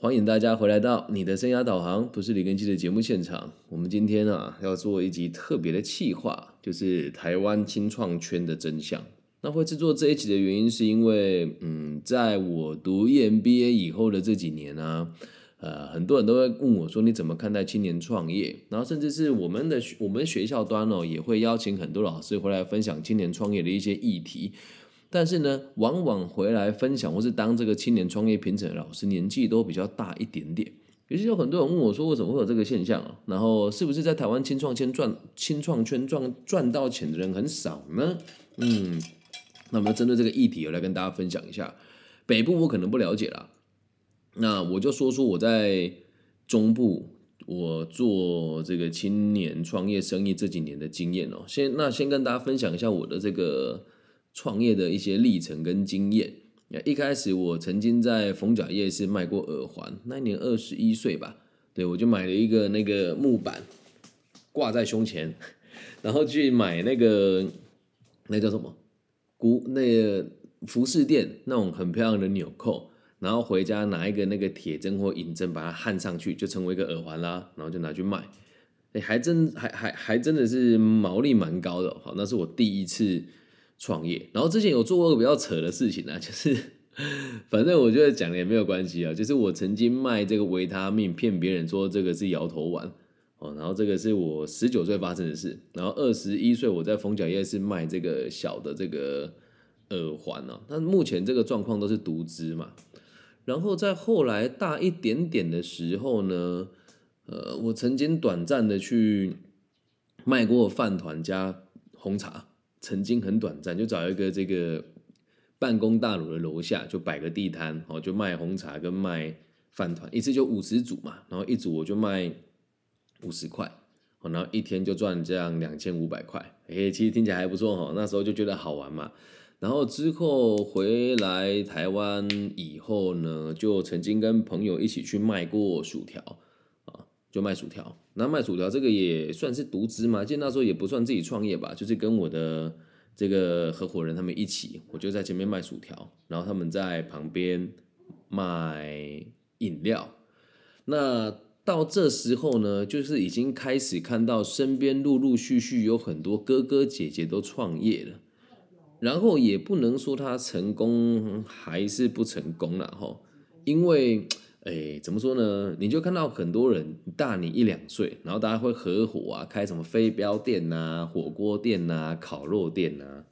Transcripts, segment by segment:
欢迎大家回来到你的生涯导航，不是李根基的节目现场。我们今天啊要做一集特别的企划，就是台湾清创圈的真相。那会制作这一集的原因，是因为嗯，在我读 EMBA 以后的这几年呢，呃，很多人都会问我说，你怎么看待青年创业？然后甚至是我们的我们学校端哦，也会邀请很多老师回来分享青年创业的一些议题。但是呢，往往回来分享或是当这个青年创业评审的老师，年纪都比较大一点点。于是有很多人问我说：“为什么会有这个现象啊？然后是不是在台湾青创圈赚青创圈赚赚到钱的人很少呢？”嗯，那我们针对这个议题，我来跟大家分享一下。北部我可能不了解啦，那我就说说我在中部我做这个青年创业生意这几年的经验哦。先那先跟大家分享一下我的这个。创业的一些历程跟经验。一开始我曾经在逢甲夜市卖过耳环，那年二十一岁吧，对我就买了一个那个木板挂在胸前，然后去买那个那叫什么古那个服饰店那种很漂亮的纽扣，然后回家拿一个那个铁针或银针把它焊上去，就成为一个耳环啦，然后就拿去卖，哎，还真还还还真的是毛利蛮高的。好，那是我第一次。创业，然后之前有做过个比较扯的事情啊，就是 反正我觉得讲了也没有关系啊，就是我曾经卖这个维他命骗别人说这个是摇头丸哦，然后这个是我十九岁发生的事，然后二十一岁我在逢甲夜市卖这个小的这个耳环啊，那目前这个状况都是独资嘛，然后在后来大一点点的时候呢，呃，我曾经短暂的去卖过饭团加红茶。曾经很短暂，就找一个这个办公大楼的楼下，就摆个地摊，哦，就卖红茶跟卖饭团，一次就五十组嘛，然后一组我就卖五十块，哦，然后一天就赚这样两千五百块，诶，其实听起来还不错哈，那时候就觉得好玩嘛。然后之后回来台湾以后呢，就曾经跟朋友一起去卖过薯条。就卖薯条，那卖薯条这个也算是独资嘛？其实那时候也不算自己创业吧，就是跟我的这个合伙人他们一起，我就在前面卖薯条，然后他们在旁边卖饮料。那到这时候呢，就是已经开始看到身边陆陆续续有很多哥哥姐姐都创业了，然后也不能说他成功还是不成功了哈，因为。哎，怎么说呢？你就看到很多人大你一两岁，然后大家会合伙啊，开什么飞镖店呐、火锅店呐、烤肉店呐，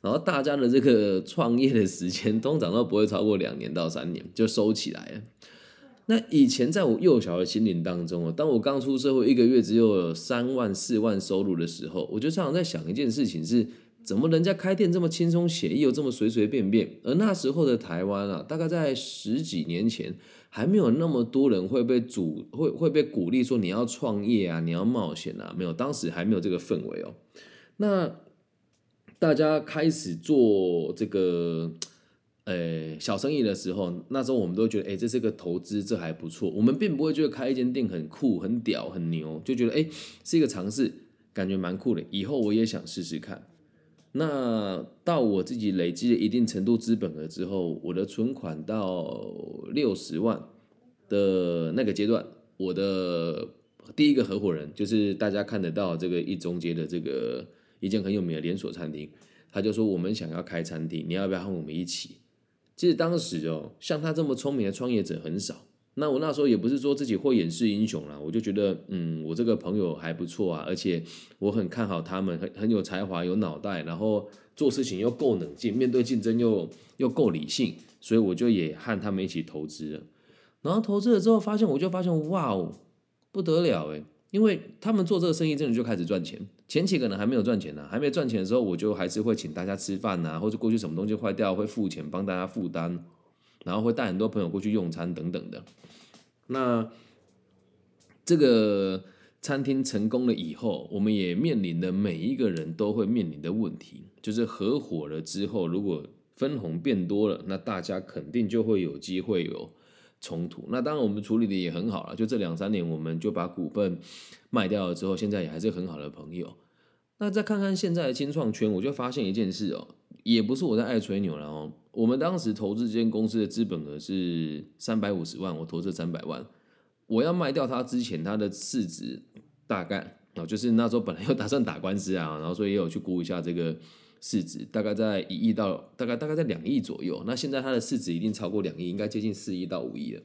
然后大家的这个 创业的时间通常都不会超过两年到三年就收起来了。那以前在我幼小的心灵当中啊，当我刚出社会一个月只有三万四万收入的时候，我就常常在想一件事情是。怎么人家开店这么轻松写意，又这么随随便便？而那时候的台湾啊，大概在十几年前，还没有那么多人会被主会会被鼓励说你要创业啊，你要冒险啊，没有，当时还没有这个氛围哦。那大家开始做这个呃小生意的时候，那时候我们都觉得，哎，这是个投资，这还不错。我们并不会觉得开一间店很酷、很屌、很牛，就觉得哎是一个尝试，感觉蛮酷的。以后我也想试试看。那到我自己累积了一定程度资本额之后，我的存款到六十万的那个阶段，我的第一个合伙人就是大家看得到这个一中街的这个一间很有名的连锁餐厅，他就说我们想要开餐厅，你要不要和我们一起？其实当时哦，像他这么聪明的创业者很少。那我那时候也不是说自己会演示英雄啦，我就觉得，嗯，我这个朋友还不错啊，而且我很看好他们，很很有才华，有脑袋，然后做事情又够冷静，面对竞争又又够理性，所以我就也和他们一起投资了。然后投资了之后，发现我就发现，哇哦，不得了诶，因为他们做这个生意真的就开始赚钱，前期可能还没有赚钱呢，还没赚钱的时候，我就还是会请大家吃饭呐，或者过去什么东西坏掉会付钱帮大家负担。然后会带很多朋友过去用餐等等的。那这个餐厅成功了以后，我们也面临的每一个人都会面临的问题，就是合伙了之后，如果分红变多了，那大家肯定就会有机会有冲突。那当然我们处理的也很好了，就这两三年，我们就把股份卖掉了之后，现在也还是很好的朋友。那再看看现在的清创圈，我就发现一件事哦，也不是我在爱吹牛了哦。我们当时投资这间公司的资本额是三百五十万，我投资三百万。我要卖掉它之前，它的市值大概啊，就是那时候本来有打算打官司啊，然后所以也有去估一下这个市值，大概在一亿到大概大概在两亿左右。那现在它的市值一定超过两亿，应该接近四亿到五亿了。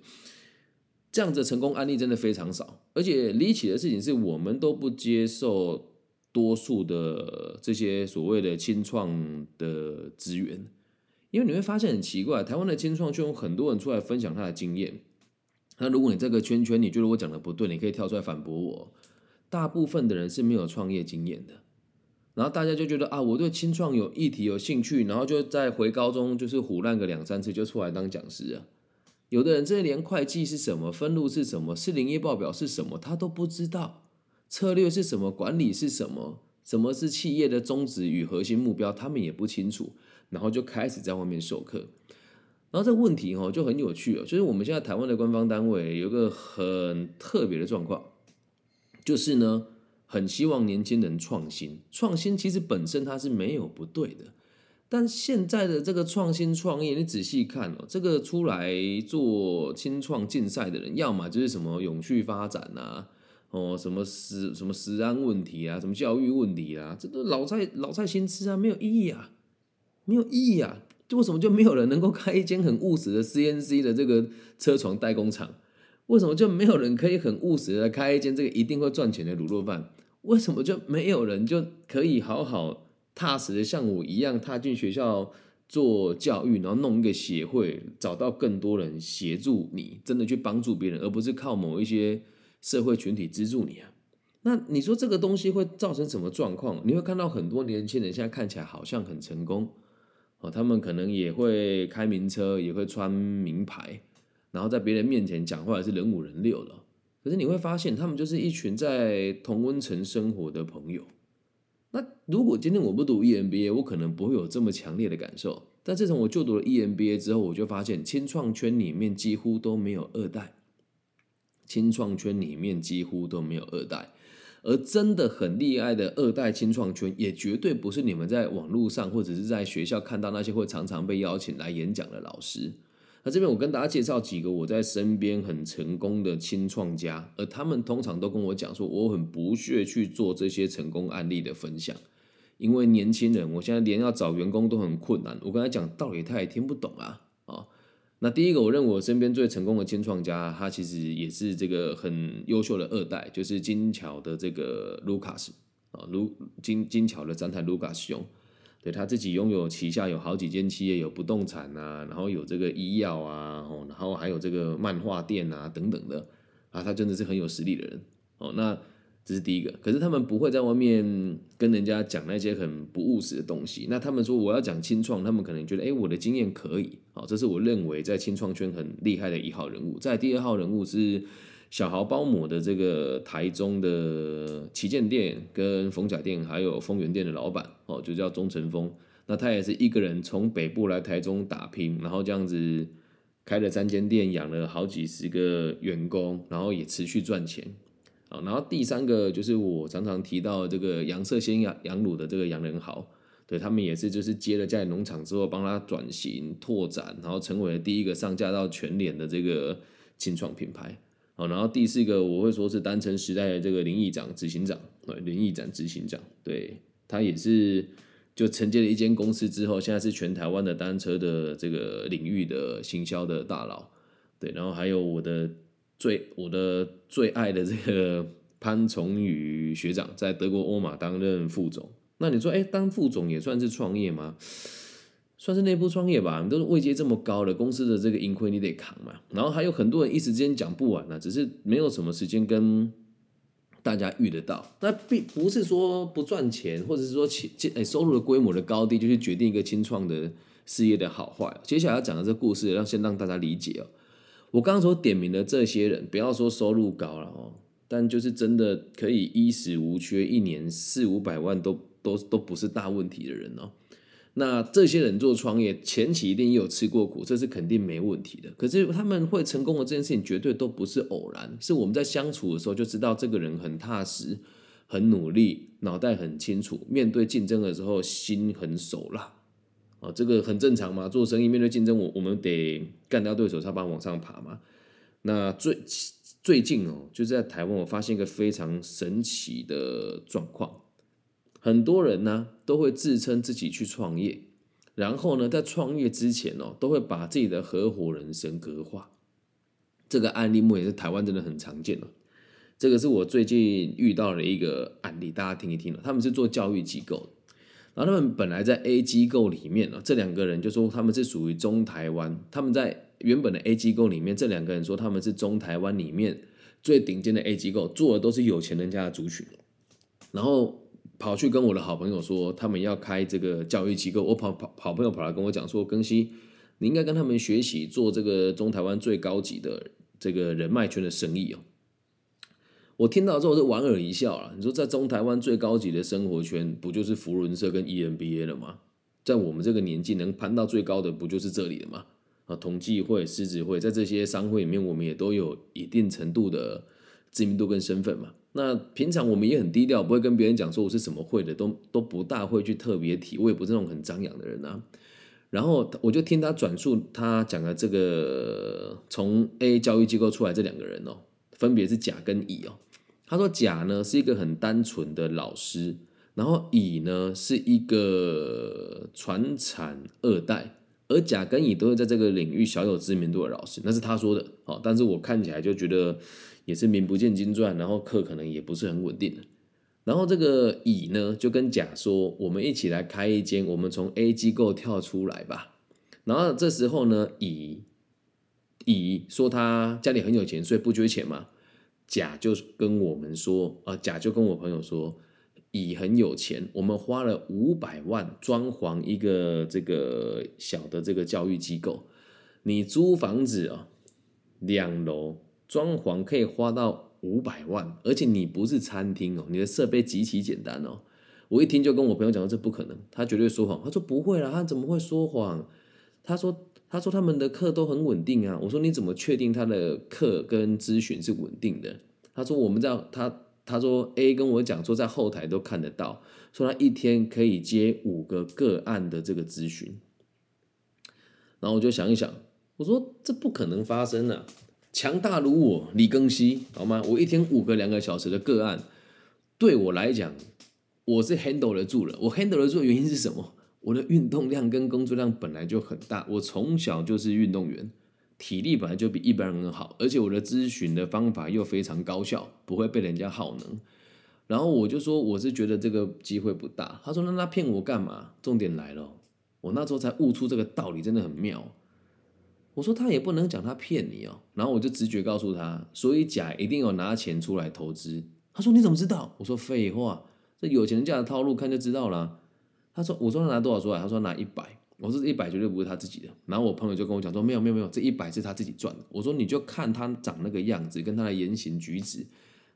这样子成功案例真的非常少，而且离奇的事情是我们都不接受多数的这些所谓的清创的资源，因为你会发现很奇怪，台湾的清创就有很多人出来分享他的经验。那如果你这个圈圈你觉得我讲的不对，你可以跳出来反驳我。大部分的人是没有创业经验的，然后大家就觉得啊，我对清创有议题有兴趣，然后就在回高中就是胡乱个两三次就出来当讲师啊。有的人这连会计是什么、分录是什么、是营业报表是什么，他都不知道；策略是什么、管理是什么、什么是企业的宗旨与核心目标，他们也不清楚。然后就开始在外面授课。然后这个问题哦就很有趣哦，就是我们现在台湾的官方单位有个很特别的状况，就是呢，很希望年轻人创新。创新其实本身它是没有不对的。但现在的这个创新创业，你仔细看哦，这个出来做新创竞赛的人，要么就是什么永续发展啊，哦，什么食什么食安问题啊，什么教育问题啊，这都老菜老菜新吃啊，没有意义啊，没有意义啊，为什么就没有人能够开一间很务实的 CNC 的这个车床代工厂？为什么就没有人可以很务实的开一间这个一定会赚钱的卤肉饭？为什么就没有人就可以好好？踏实的像我一样踏进学校做教育，然后弄一个协会，找到更多人协助你，真的去帮助别人，而不是靠某一些社会群体资助你啊。那你说这个东西会造成什么状况？你会看到很多年轻人现在看起来好像很成功哦，他们可能也会开名车，也会穿名牌，然后在别人面前讲话也是人五人六的。可是你会发现，他们就是一群在同温层生活的朋友。那如果今天我不读 EMBA，我可能不会有这么强烈的感受。但自从我就读了 EMBA 之后，我就发现青创圈里面几乎都没有二代，清创圈里面几乎都没有二代，而真的很厉害的二代清创圈，也绝对不是你们在网络上或者是在学校看到那些会常常被邀请来演讲的老师。那这边我跟大家介绍几个我在身边很成功的青创家，而他们通常都跟我讲说，我很不屑去做这些成功案例的分享，因为年轻人，我现在连要找员工都很困难。我跟他讲道理，他也听不懂啊。那第一个，我认为我身边最成功的新创家，他其实也是这个很优秀的二代，就是金桥的这个卢卡斯啊，卢金金桥的展台卢卡斯兄。对他自己拥有旗下有好几间企业，有不动产啊，然后有这个医药啊，然后还有这个漫画店啊等等的啊，他真的是很有实力的人哦。那这是第一个，可是他们不会在外面跟人家讲那些很不务实的东西。那他们说我要讲清创，他们可能觉得哎，我的经验可以，好，这是我认为在清创圈很厉害的一号人物。在第二号人物是。小豪包膜的这个台中的旗舰店、跟逢甲店还有丰源店的老板哦，就叫钟成峰。那他也是一个人从北部来台中打拼，然后这样子开了三间店，养了好几十个员工，然后也持续赚钱。啊，然后第三个就是我常常提到这个杨色鲜养养乳的这个杨仁豪，对他们也是就是接了家里农场之后，帮他转型拓展，然后成为了第一个上架到全联的这个清创品牌。好，然后第四个我会说是单程时代的这个林议长执行长，对，林议长执行长，对他也是就承接了一间公司之后，现在是全台湾的单车的这个领域的行销的大佬，对，然后还有我的最我的最爱的这个潘崇宇学长，在德国欧马担任副总，那你说，哎，当副总也算是创业吗？算是内部创业吧，你都是位阶这么高的公司的这个盈亏你得扛嘛。然后还有很多人一时之间讲不完呢，只是没有什么时间跟大家遇得到。那并不是说不赚钱，或者是说钱诶收入的规模的高低，就去决定一个清创的事业的好坏。接下来要讲的这故事，要先让大家理解哦。我刚刚所点名的这些人，不要说收入高了哦，但就是真的可以衣食无缺，一年四五百万都都都不是大问题的人哦。那这些人做创业前期一定也有吃过苦，这是肯定没问题的。可是他们会成功的这件事情绝对都不是偶然，是我们在相处的时候就知道这个人很踏实、很努力，脑袋很清楚，面对竞争的时候心狠手辣。啊，这个很正常嘛，做生意面对竞争，我我们得干掉对手，才把往上爬嘛。那最最近哦，就是在台湾，我发现一个非常神奇的状况，很多人呢都会自称自己去创业，然后呢在创业之前哦，都会把自己的合伙人神格化。这个案例目前是台湾真的很常见了。这个是我最近遇到的一个案例，大家听一听了。他们是做教育机构的。然后他们本来在 A 机构里面呢，这两个人就说他们是属于中台湾。他们在原本的 A 机构里面，这两个人说他们是中台湾里面最顶尖的 A 机构，做的都是有钱人家的族群。然后跑去跟我的好朋友说，他们要开这个教育机构。我跑跑好朋友跑来跟我讲说，更新你应该跟他们学习做这个中台湾最高级的这个人脉圈的生意哦。我听到之后是莞尔一笑了。你说在中台湾最高级的生活圈，不就是福伦社跟 EMBA 了吗？在我们这个年纪能攀到最高的，不就是这里的吗？啊，统计会、狮子会，在这些商会里面，我们也都有一定程度的知名度跟身份嘛。那平常我们也很低调，不会跟别人讲说我是什么会的，都都不大会去特别提。我也不是那种很张扬的人啊。然后我就听他转述他讲的这个从 A 教育机构出来这两个人哦，分别是甲跟乙哦。他说：“甲呢是一个很单纯的老师，然后乙呢是一个传产二代，而甲跟乙都是在这个领域小有知名度的老师，那是他说的。好，但是我看起来就觉得也是名不见经传，然后课可能也不是很稳定。然后这个乙呢就跟甲说：我们一起来开一间，我们从 A 机构跳出来吧。然后这时候呢，乙乙说他家里很有钱，所以不缺钱嘛。”甲就跟我们说，啊，甲就跟我朋友说，乙很有钱，我们花了五百万装潢一个这个小的这个教育机构，你租房子啊，两楼装潢可以花到五百万，而且你不是餐厅哦，你的设备极其简单哦。我一听就跟我朋友讲说这不可能，他绝对说谎。他说不会啦，他怎么会说谎？他说。他说他们的课都很稳定啊，我说你怎么确定他的课跟咨询是稳定的？他说我们在他他说 A 跟我讲说在后台都看得到，说他一天可以接五个个案的这个咨询，然后我就想一想，我说这不可能发生啊！强大如我李庚希好吗？我一天五个两个小时的个案，对我来讲我是 handle 得住了，我 handle 得住的原因是什么？我的运动量跟工作量本来就很大，我从小就是运动员，体力本来就比一般人好，而且我的咨询的方法又非常高效，不会被人家耗能。然后我就说我是觉得这个机会不大。他说那他骗我干嘛？重点来了，我那时候才悟出这个道理，真的很妙。我说他也不能讲他骗你哦。然后我就直觉告诉他，所以甲一定要拿钱出来投资。他说你怎么知道？我说废话，这有钱人家的套路看就知道了。他说：“我说他拿多少出来？他说拿一百。我说一百绝对不是他自己的。然后我朋友就跟我讲说：没有没有没有，这一百是他自己赚的。我说你就看他长那个样子，跟他的言行举止，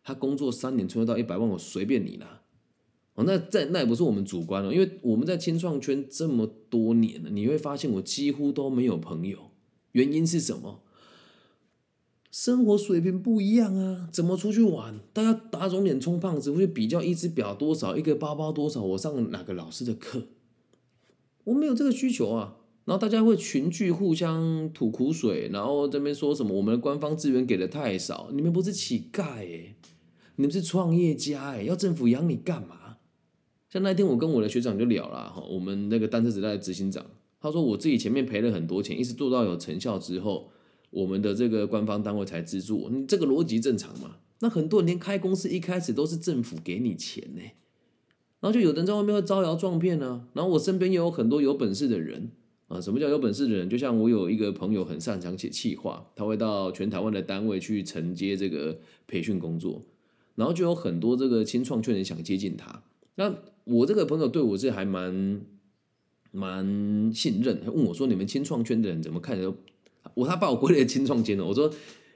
他工作三年存得到一百万，我随便你拿。哦，那在那也不是我们主观哦，因为我们在青创圈这么多年了，你会发现我几乎都没有朋友。原因是什么？生活水平不一样啊，怎么出去玩？大家打肿脸充胖子，会比较一只表多少，一个包包多少，我上哪个老师的课？我没有这个需求啊。然后大家会群聚互相吐苦水，然后这边说什么我们的官方资源给的太少，你们不是乞丐哎，你们是创业家哎，要政府养你干嘛？像那天我跟我的学长就聊了哈，我们那个单车时代的执行长，他说我自己前面赔了很多钱，一直做到有成效之后。我们的这个官方单位才资助，你这个逻辑正常吗？那很多人连开公司一开始都是政府给你钱呢，然后就有人在外面会招摇撞骗呢。然后我身边也有很多有本事的人啊，什么叫有本事的人？就像我有一个朋友很擅长写企划，他会到全台湾的单位去承接这个培训工作，然后就有很多这个新创圈人想接近他。那我这个朋友对我是还蛮蛮信任，他问我说：“你们新创圈的人怎么看着？”我他把我归类青创圈了。我说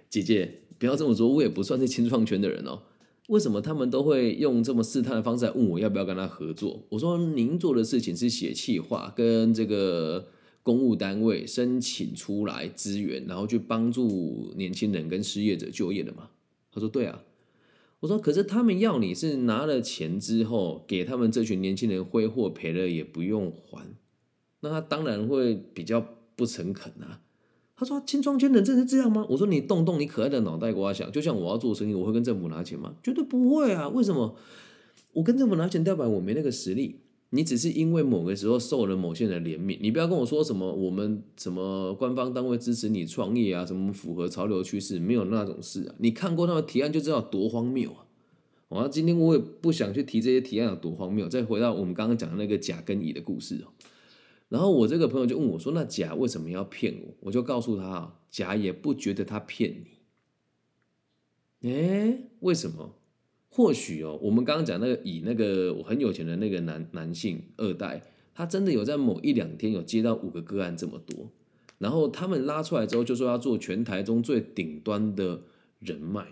姐姐不要这么说，我也不算是青创圈的人哦。为什么他们都会用这么试探的方式来问我要不要跟他合作？我说您做的事情是写企划，跟这个公务单位申请出来资源，然后去帮助年轻人跟失业者就业的嘛？他说对啊。我说，可是他们要你是拿了钱之后，给他们这群年轻人挥霍赔了也不用还，那他当然会比较不诚恳啊。他说：“清创圈人真是这样吗？”我说：“你动动你可爱的脑袋瓜想，就像我要做生意，我会跟政府拿钱吗？绝对不会啊！为什么？我跟政府拿钱代表我没那个实力。你只是因为某个时候受了某些人怜悯，你不要跟我说什么我们什么官方单位支持你创业啊，什么符合潮流趋势，没有那种事啊！你看过他们提案就知道多荒谬啊！我今天我也不想去提这些提案有多荒谬。再回到我们刚刚讲的那个甲跟乙的故事。”然后我这个朋友就问我说：“那甲为什么要骗我？”我就告诉他啊，甲也不觉得他骗你。哎，为什么？或许哦，我们刚刚讲那个乙那个我很有钱的那个男男性二代，他真的有在某一两天有接到五个个案这么多，然后他们拉出来之后就说要做全台中最顶端的人脉。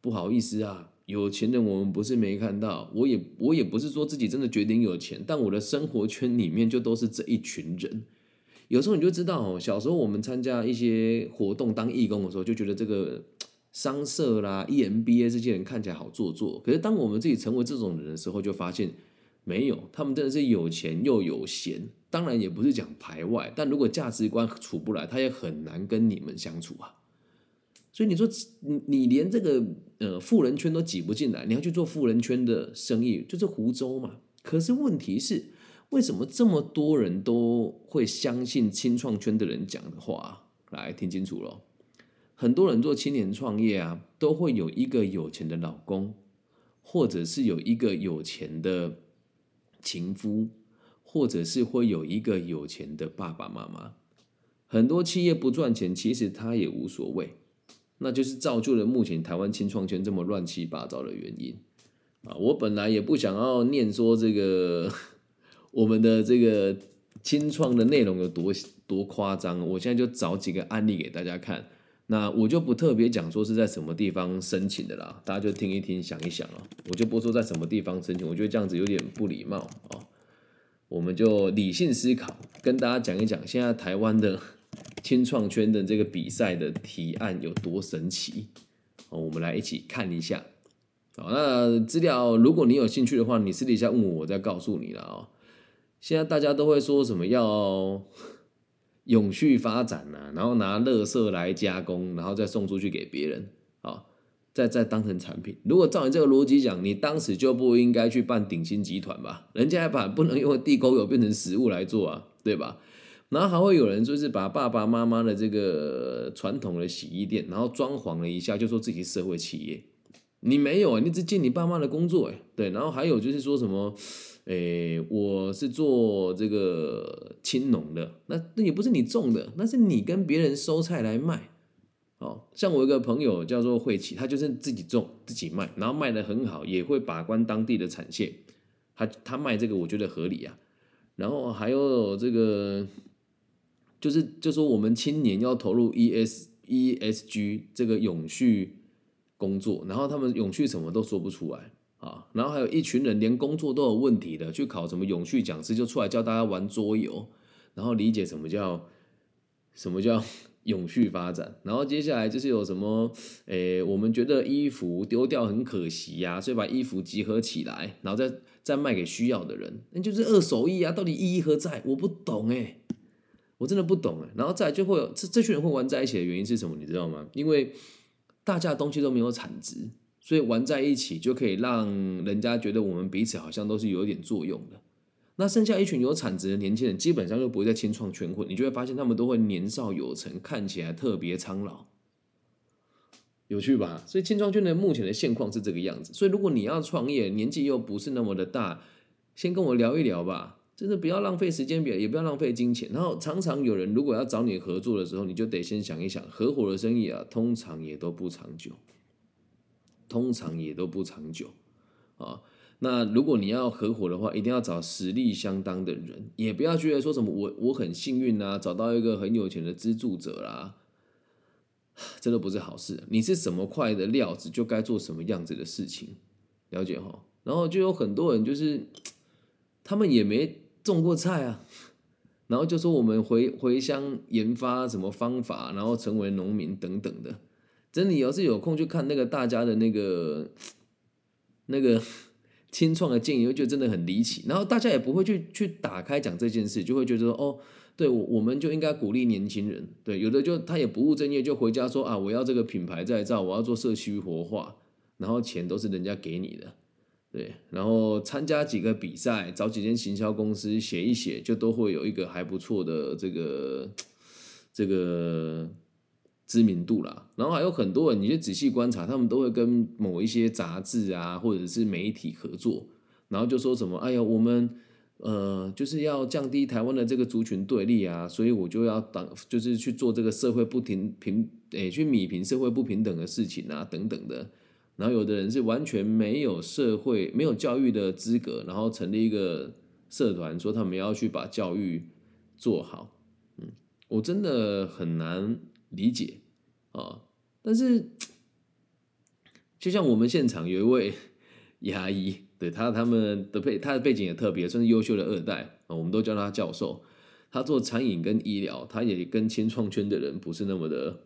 不好意思啊。有钱人我们不是没看到，我也我也不是说自己真的决定有钱，但我的生活圈里面就都是这一群人。有时候你就知道哦，小时候我们参加一些活动当义工的时候，就觉得这个商社啦、EMBA 这些人看起来好做作。可是当我们自己成为这种人的时候，就发现没有，他们真的是有钱又有闲。当然也不是讲排外，但如果价值观处不来，他也很难跟你们相处啊。所以你说你你连这个呃富人圈都挤不进来，你要去做富人圈的生意，就是湖州嘛。可是问题是，为什么这么多人都会相信青创圈的人讲的话？来听清楚了，很多人做青年创业啊，都会有一个有钱的老公，或者是有一个有钱的情夫，或者是会有一个有钱的爸爸妈妈。很多企业不赚钱，其实他也无所谓。那就是造就了目前台湾清创圈这么乱七八糟的原因啊！我本来也不想要念说这个 我们的这个清创的内容有多多夸张，我现在就找几个案例给大家看。那我就不特别讲说是在什么地方申请的啦，大家就听一听，想一想啊。我就不说在什么地方申请，我觉得这样子有点不礼貌啊。我们就理性思考，跟大家讲一讲现在台湾的。新创圈的这个比赛的提案有多神奇？哦，我们来一起看一下。好，那资料如果你有兴趣的话，你私底下问我，我再告诉你了哦。现在大家都会说什么要永续发展呢？然后拿乐色来加工，然后再送出去给别人，啊，再再当成产品。如果照你这个逻辑讲，你当时就不应该去办鼎新集团吧？人家还把不能用的地沟油变成食物来做啊，对吧？然后还会有人就是把爸爸妈妈的这个传统的洗衣店，然后装潢了一下，就说自己社会企业。你没有啊，你只尽你爸妈的工作哎。对，然后还有就是说什么，诶，我是做这个青农的，那那也不是你种的，那是你跟别人收菜来卖。哦，像我一个朋友叫做慧琪，他就是自己种自己卖，然后卖的很好，也会把关当地的产线。他他卖这个我觉得合理啊。然后还有这个。就是就说我们青年要投入 E S E S G 这个永续工作，然后他们永续什么都说不出来啊，然后还有一群人连工作都有问题的，去考什么永续讲师，就出来教大家玩桌游，然后理解什么叫什么叫 永续发展，然后接下来就是有什么诶，我们觉得衣服丢掉很可惜呀，所以把衣服集合起来，然后再再卖给需要的人，那就是二手衣啊，到底意义何在？我不懂诶。我真的不懂哎，然后再就会有这这群人会玩在一起的原因是什么？你知道吗？因为大家东西都没有产值，所以玩在一起就可以让人家觉得我们彼此好像都是有一点作用的。那剩下一群有产值的年轻人，基本上就不会在青创圈混，你就会发现他们都会年少有成，看起来特别苍老，有趣吧？所以青创圈的目前的现况是这个样子。所以如果你要创业，年纪又不是那么的大，先跟我聊一聊吧。真的不要浪费时间，也也不要浪费金钱。然后常常有人如果要找你合作的时候，你就得先想一想，合伙的生意啊，通常也都不长久，通常也都不长久啊。那如果你要合伙的话，一定要找实力相当的人，也不要觉得说什么我我很幸运啊，找到一个很有钱的资助者啦，这都不是好事。你是什么块的料子，就该做什么样子的事情，了解哈。然后就有很多人就是 他们也没。种过菜啊，然后就说我们回回乡研发什么方法，然后成为农民等等的。真的，要是有空去看那个大家的那个那个 清创的建议，会觉得真的很离奇。然后大家也不会去去打开讲这件事，就会觉得说，哦，对我我们就应该鼓励年轻人。对，有的就他也不务正业，就回家说啊，我要这个品牌再造，我要做社区活化，然后钱都是人家给你的。对，然后参加几个比赛，找几间行销公司写一写，就都会有一个还不错的这个这个知名度啦。然后还有很多人，你就仔细观察，他们都会跟某一些杂志啊，或者是媒体合作，然后就说什么：“哎呀，我们呃就是要降低台湾的这个族群对立啊，所以我就要当就是去做这个社会不平平，诶，去米平社会不平等的事情啊，等等的。”然后有的人是完全没有社会、没有教育的资格，然后成立一个社团，说他们要去把教育做好。嗯，我真的很难理解啊。但是，就像我们现场有一位 牙医，对他他们的背他的背景也特别，算是优秀的二代啊，我们都叫他教授。他做餐饮跟医疗，他也跟青创圈的人不是那么的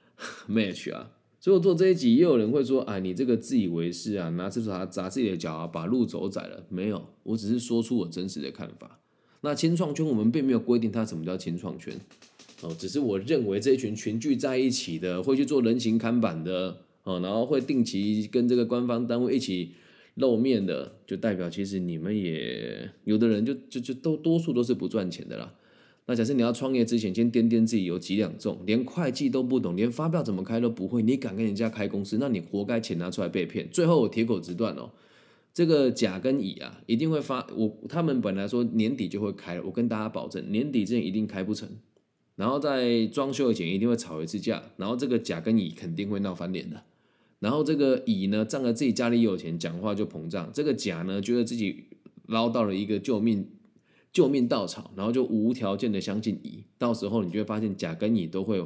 match 啊。所以我做这一集，也有人会说：“哎，你这个自以为是啊，拿这砸砸自己的脚啊，把路走窄了。”没有，我只是说出我真实的看法。那清创圈，我们并没有规定它什么叫清创圈哦，只是我认为这一群群聚在一起的，会去做人形看板的哦，然后会定期跟这个官方单位一起露面的，就代表其实你们也有的人就就就都多数都是不赚钱的啦。那假设你要创业之前，先掂掂自己有几两重，连会计都不懂，连发票怎么开都不会，你敢跟人家开公司，那你活该钱拿出来被骗。最后我铁口直断哦，这个甲跟乙啊，一定会发我他们本来说年底就会开，我跟大家保证，年底之前一定开不成。然后在装修以前一定会吵一次架，然后这个甲跟乙肯定会闹翻脸的。然后这个乙呢，仗着自己家里有钱，讲话就膨胀；这个甲呢，觉得自己捞到了一个救命。救命稻草，然后就无条件的相信乙，到时候你就会发现甲跟乙都会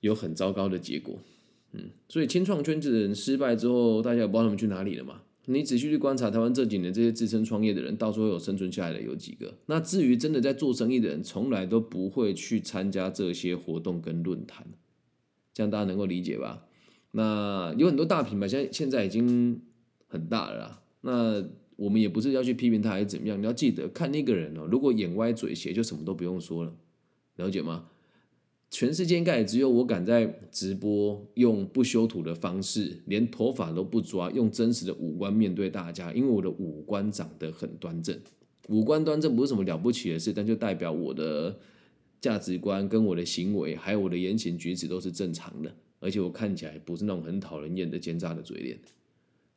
有很糟糕的结果。嗯，所以清创圈子的人失败之后，大家也不知道他们去哪里了嘛。你仔细去观察台湾这几年这些自身创业的人，到时候有生存下来的有几个？那至于真的在做生意的人，从来都不会去参加这些活动跟论坛，这样大家能够理解吧？那有很多大品牌，现在现在已经很大了啦。那我们也不是要去批评他还是怎么样，你要记得看那个人哦。如果眼歪嘴斜，就什么都不用说了，了解吗？全世界应该也只有我敢在直播用不修图的方式，连头发都不抓，用真实的五官面对大家。因为我的五官长得很端正，五官端正不是什么了不起的事，但就代表我的价值观跟我的行为，还有我的言行举止都是正常的，而且我看起来不是那种很讨人厌的奸诈的嘴脸。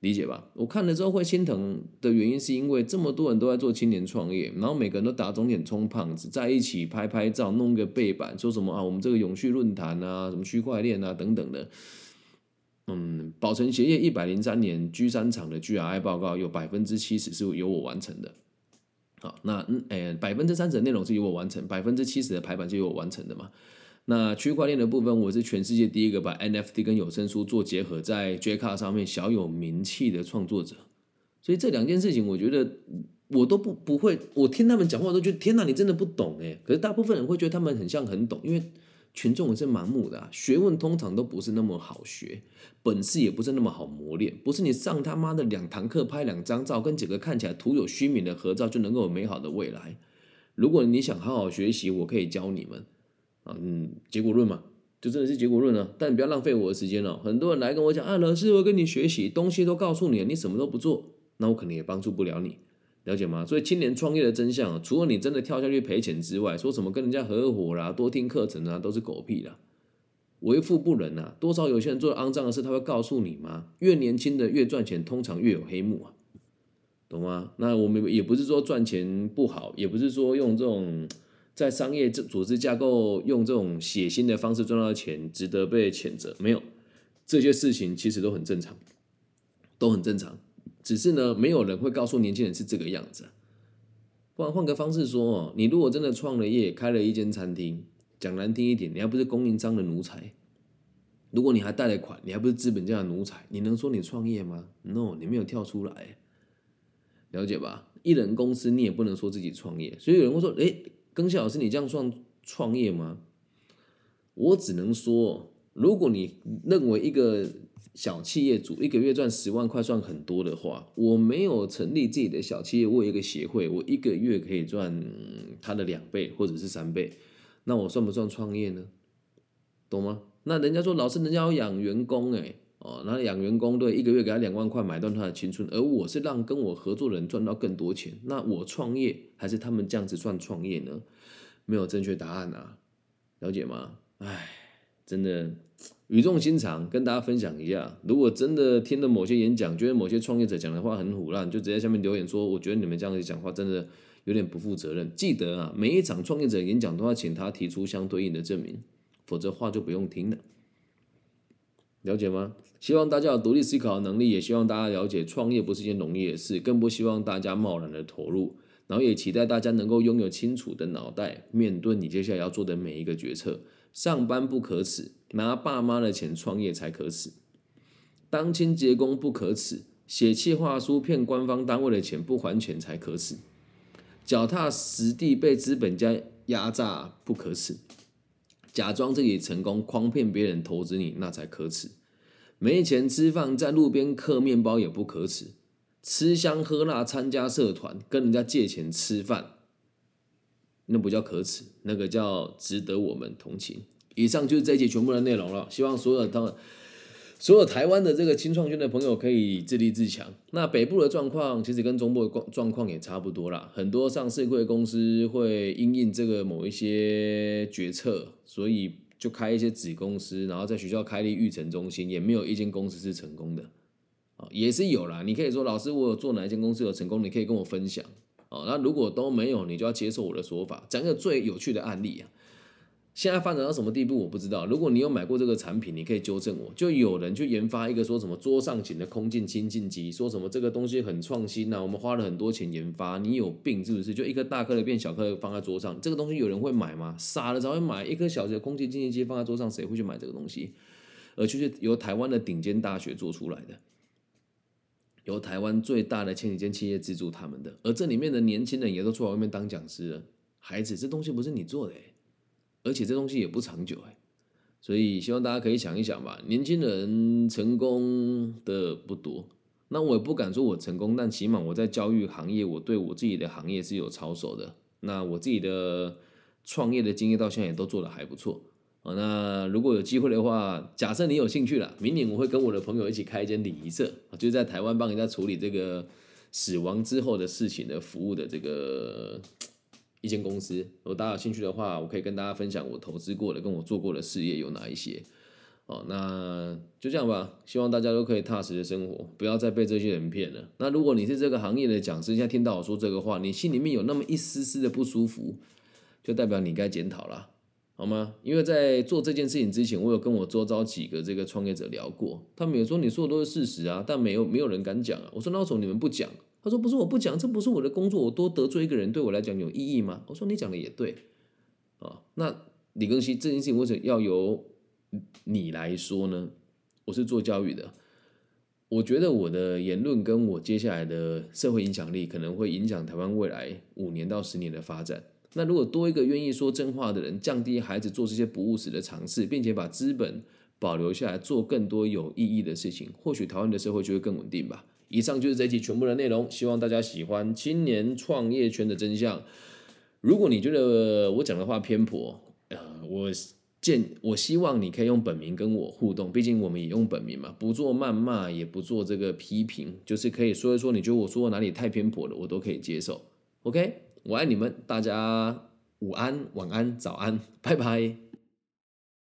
理解吧？我看了之后会心疼的原因，是因为这么多人都在做青年创业，然后每个人都打肿脸充胖子，在一起拍拍照，弄个背板，说什么啊，我们这个永续论坛啊，什么区块链啊等等的。嗯，宝成鞋业一百零三年 G 三厂的 GRI 报告有百分之七十是由我完成的。好，那嗯，哎，百分之三十的内容是由我完成，百分之七十的排版是由我完成的嘛？那区块链的部分，我是全世界第一个把 NFT 跟有声书做结合，在 j c a 上面小有名气的创作者。所以这两件事情，我觉得我都不不会，我听他们讲话都觉得天哪，你真的不懂诶。可是大部分人会觉得他们很像很懂，因为群众是盲目的，学问通常都不是那么好学，本事也不是那么好磨练，不是你上他妈的两堂课拍两张照，跟几个看起来徒有虚名的合照就能够有美好的未来。如果你想好好学习，我可以教你们。啊，嗯，结果论嘛，就真的是结果论啊。但你不要浪费我的时间了。很多人来跟我讲啊，老师，我跟你学习东西都告诉你了，你什么都不做，那我可能也帮助不了你，了解吗？所以青年创业的真相，除了你真的跳下去赔钱之外，说什么跟人家合伙啦、多听课程啊，都是狗屁的，为富不仁啊。多少有些人做肮脏的事，他会告诉你吗？越年轻的越赚钱，通常越有黑幕啊，懂吗？那我们也不是说赚钱不好，也不是说用这种。在商业这组织架构用这种血腥的方式赚到钱，值得被谴责？没有，这些事情其实都很正常，都很正常。只是呢，没有人会告诉年轻人是这个样子。不然换个方式说哦，你如果真的创了业，开了一间餐厅，讲难听一点，你还不是供应商的奴才？如果你还贷了款，你还不是资本家的奴才？你能说你创业吗？No，你没有跳出来，了解吧？一人公司你也不能说自己创业，所以有人会说，哎。庚希老师，你这样算创业吗？我只能说，如果你认为一个小企业主一个月赚十万块算很多的话，我没有成立自己的小企业，我有一个协会，我一个月可以赚他的两倍或者是三倍，那我算不算创业呢？懂吗？那人家说老师，人家要养员工诶，哦，那养员工对，一个月给他两万块买断他的青春，而我是让跟我合作的人赚到更多钱，那我创业还是他们这样子算创业呢？没有正确答案啊，了解吗？唉，真的。语重心长跟大家分享一下，如果真的听了某些演讲，觉得某些创业者讲的话很虎烂，就直接下面留言说，我觉得你们这样子讲话真的有点不负责任。记得啊，每一场创业者演讲都要请他提出相对应的证明，否则话就不用听了。了解吗？希望大家有独立思考的能力，也希望大家了解创业不是一件容易的事，更不希望大家贸然的投入。然后也期待大家能够拥有清楚的脑袋，面对你接下来要做的每一个决策。上班不可耻，拿爸妈的钱创业才可耻；当清洁工不可耻，写企划书骗官方单位的钱不还钱才可耻；脚踏实地被资本家压榨不可耻；假装自己成功诓骗别人投资你那才可耻；没钱吃饭在路边刻面包也不可耻；吃香喝辣参加社团跟人家借钱吃饭。那不叫可耻，那个叫值得我们同情。以上就是这一集全部的内容了。希望所有的所有台湾的这个青创圈的朋友可以自立自强。那北部的状况其实跟中部的状状况也差不多啦。很多上市会公司会因应这个某一些决策，所以就开一些子公司，然后在学校开立育成中心，也没有一间公司是成功的啊，也是有啦。你可以说老师，我有做哪一间公司有成功，你可以跟我分享。哦，那如果都没有，你就要接受我的说法。讲个最有趣的案例啊，现在发展到什么地步我不知道。如果你有买过这个产品，你可以纠正我。就有人去研发一个说什么桌上型的空净清净机，说什么这个东西很创新呐，我们花了很多钱研发。你有病是不是？就一颗大颗的变小颗的放在桌上，这个东西有人会买吗？傻了才会买一颗小的空气清净机放在桌上，谁会去买这个东西？而就是由台湾的顶尖大学做出来的。由台湾最大的前几间企业资助他们的，而这里面的年轻人也都出来外面当讲师了。孩子，这东西不是你做的而且这东西也不长久哎，所以希望大家可以想一想吧。年轻人成功的不多，那我也不敢说我成功，但起码我在教育行业，我对我自己的行业是有操守的。那我自己的创业的经验到现在也都做得还不错。哦，那如果有机会的话，假设你有兴趣了，明年我会跟我的朋友一起开一间礼仪社，就在台湾帮人家处理这个死亡之后的事情的服务的这个一间公司。如果大家有兴趣的话，我可以跟大家分享我投资过的、跟我做过的事业有哪一些。哦，那就这样吧，希望大家都可以踏实的生活，不要再被这些人骗了。那如果你是这个行业的讲师，现在听到我说这个话，你心里面有那么一丝丝的不舒服，就代表你该检讨了。好吗？因为在做这件事情之前，我有跟我周遭几个这个创业者聊过，他们也说你说的都是事实啊，但没有没有人敢讲啊。我说那为什么你们不讲？他说不是我不讲，这不是我的工作，我多得罪一个人对我来讲有意义吗？我说你讲的也对啊。那李庚希这件事情为什么要由你来说呢？我是做教育的，我觉得我的言论跟我接下来的社会影响力可能会影响台湾未来五年到十年的发展。那如果多一个愿意说真话的人，降低孩子做这些不务实的尝试，并且把资本保留下来做更多有意义的事情，或许台湾的社会就会更稳定吧。以上就是这一期全部的内容，希望大家喜欢青年创业圈的真相。如果你觉得我讲的话偏颇，呃，我建我希望你可以用本名跟我互动，毕竟我们也用本名嘛，不做谩骂，也不做这个批评，就是可以说一说，你觉得我说哪里太偏颇了，我都可以接受。OK。我爱你们，大家午安、晚安、早安，拜拜。